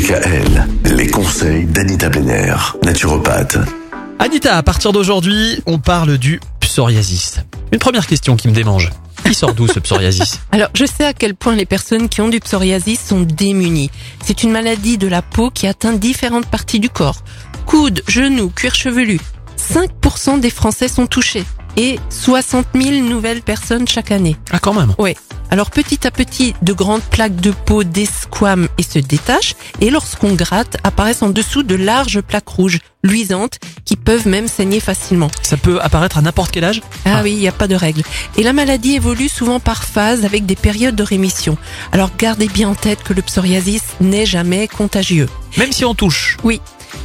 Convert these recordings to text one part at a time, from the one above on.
DKL, les conseils d'Anita Benner, naturopathe. Anita, à partir d'aujourd'hui, on parle du psoriasis. Une première question qui me démange. Il sort d'où ce psoriasis? Alors, je sais à quel point les personnes qui ont du psoriasis sont démunies. C'est une maladie de la peau qui atteint différentes parties du corps. Coudes, genoux, cuir chevelu. 5% des Français sont touchés et 60 000 nouvelles personnes chaque année. Ah quand même. Ouais. Alors petit à petit, de grandes plaques de peau desquament et se détachent, et lorsqu'on gratte, apparaissent en dessous de larges plaques rouges, luisantes, qui peuvent même saigner facilement. Ça peut apparaître à n'importe quel âge? Ah, Ah. oui, il n'y a pas de règle. Et la maladie évolue souvent par phase avec des périodes de rémission. Alors gardez bien en tête que le psoriasis n'est jamais contagieux. Même si on touche? Oui.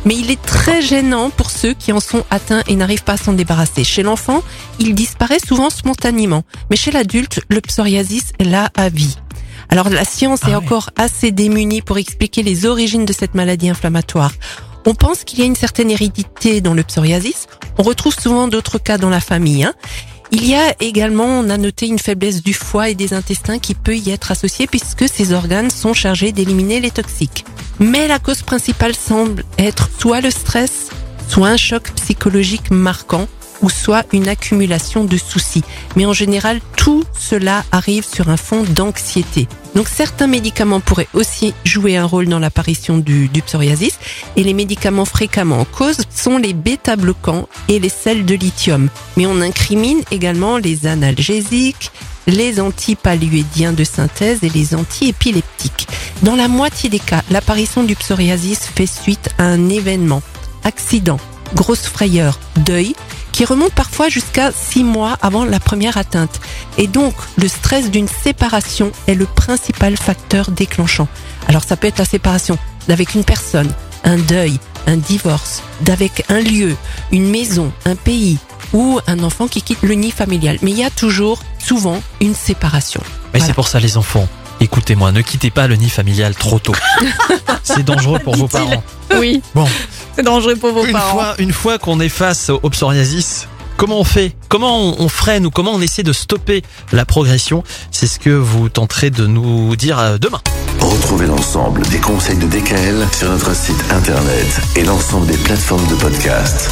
Mais il est très gênant pour ceux qui en sont atteints et n'arrivent pas à s'en débarrasser. Chez l'enfant, il disparaît souvent spontanément. Mais chez l'adulte, le psoriasis est là à vie. Alors la science Ah est ouais. encore assez démunie pour expliquer les origines de cette maladie inflammatoire. On pense qu'il y a une certaine hérédité dans le psoriasis. On retrouve souvent d'autres cas dans la famille. hein. Il y a également, on a noté une faiblesse du foie et des intestins qui peut y être associée puisque ces organes sont chargés d'éliminer les toxiques. Mais la cause principale semble être soit le stress, soit un choc psychologique marquant, ou soit une accumulation de soucis. Mais en général, tout cela arrive sur un fond d'anxiété. Donc certains médicaments pourraient aussi jouer un rôle dans l'apparition du, psoriasis. Et les médicaments fréquemment en cause sont les bêta-bloquants et les sels de lithium. Mais on incrimine également les analgésiques, les antipaluédiens de synthèse et les antiépileptiques. Dans la moitié des cas, l'apparition du psoriasis fait suite à un événement, accident, grosse frayeur, deuil, qui remonte parfois jusqu'à six mois avant la première atteinte. Et donc, le stress d'une séparation est le principal facteur déclenchant. Alors ça peut être la séparation d'avec une personne, un deuil, un divorce, d'avec un lieu, une maison, un pays ou un enfant qui quitte le nid familial. Mais il y a toujours, souvent, une séparation. Mais Voilà. c'est pour ça les enfants. Écoutez-moi, ne quittez pas le nid familial trop tôt. c'est dangereux pour vos parents. Oui, Bon, c'est dangereux pour vos une parents. fois, une fois qu'on est face au psoriasis, comment on fait? Comment on, on freine ou comment on essaie de stopper la progression? C'est ce que vous tenterez de nous dire euh, demain. Retrouvez l'ensemble des conseils de DKL sur notre site internet et l'ensemble des plateformes de podcast.